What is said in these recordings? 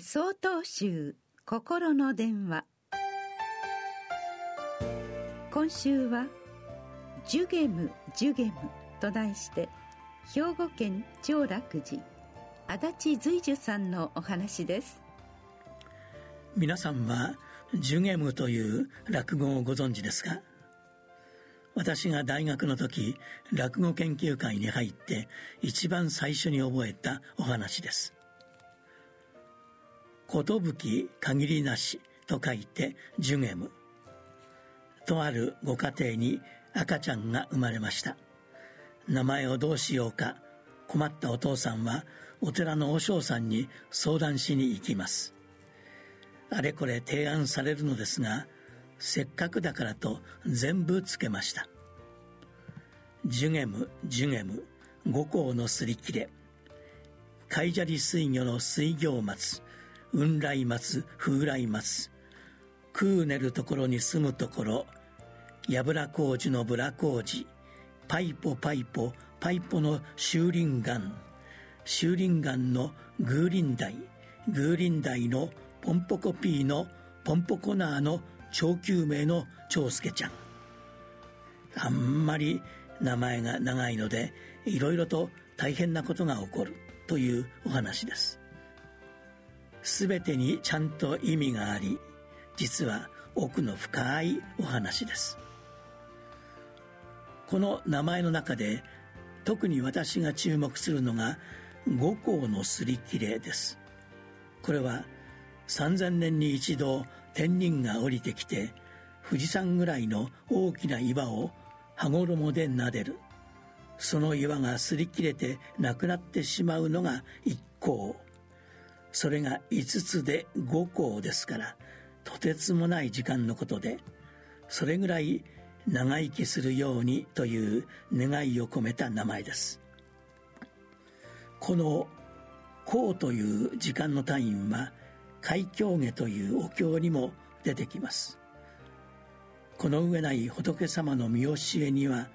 総統集心の電話。今週は「ジュゲムジュゲム」と題して兵庫県長楽寺足立随樹さんのお話です。皆さんはジュゲムという落語をご存知ですか？私が大学の時落語研究会に入って一番最初に覚えたお話です。寿限りなしと書いてジュゲムとあるご家庭に赤ちゃんが生まれました名前をどうしようか困ったお父さんはお寺の和尚さんに相談しに行きますあれこれ提案されるのですがせっかくだからと全部つけましたジュゲムジュゲム五行のすり切れ海砂利水魚の水行松雲来松風来松。空寝るところに住むところ櫓工事のブラ工事パイポパイポパイポの修林岩。修林岩のグーリンダイグーリンダイのポンポコピーのポンポコナーの長久名の長介ちゃん。あんまり名前が長いのでいろいろと大変なことが起こるというお話です。全てにちゃんと意味があり実は奥の深いお話です。この名前の中で特に私が注目するのが五行のすり切れです。これは3000年に一度天人が降りてきて富士山ぐらいの大きな岩を羽衣で撫でる。その岩が擦り切れてなくなってしまうのが一行。それが5つで5校ですからとてつもない時間のことでそれぐらい長生きするようにという願いを込めた名前です。この「孔」という時間の単位は海峡下というお経にも出てきます。この上ない仏様の見教えには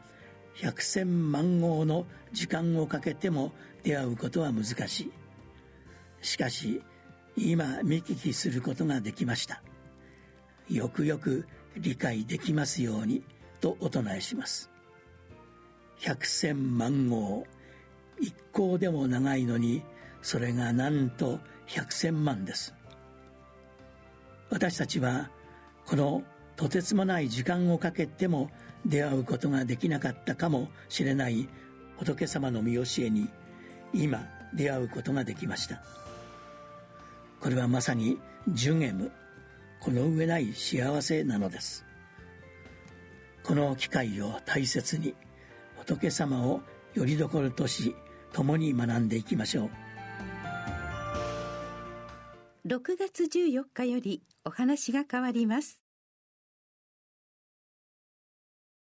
百千万号の時間をかけても出会うことは難しい。しかし今見聞きすることができました。よくよく理解できますようにとお唱えします。百千万号。一行でも長いのにそれがなんと百千万です。私たちはこのとてつもない時間をかけても出会うことができなかったかもしれない仏様の見教えに今出会うことができました。これはまさにジュゲムこの上ない幸せなのです。この機会を大切に仏様をよりどころとし共に学んでいきましょう。6月14日よりお話が変わります。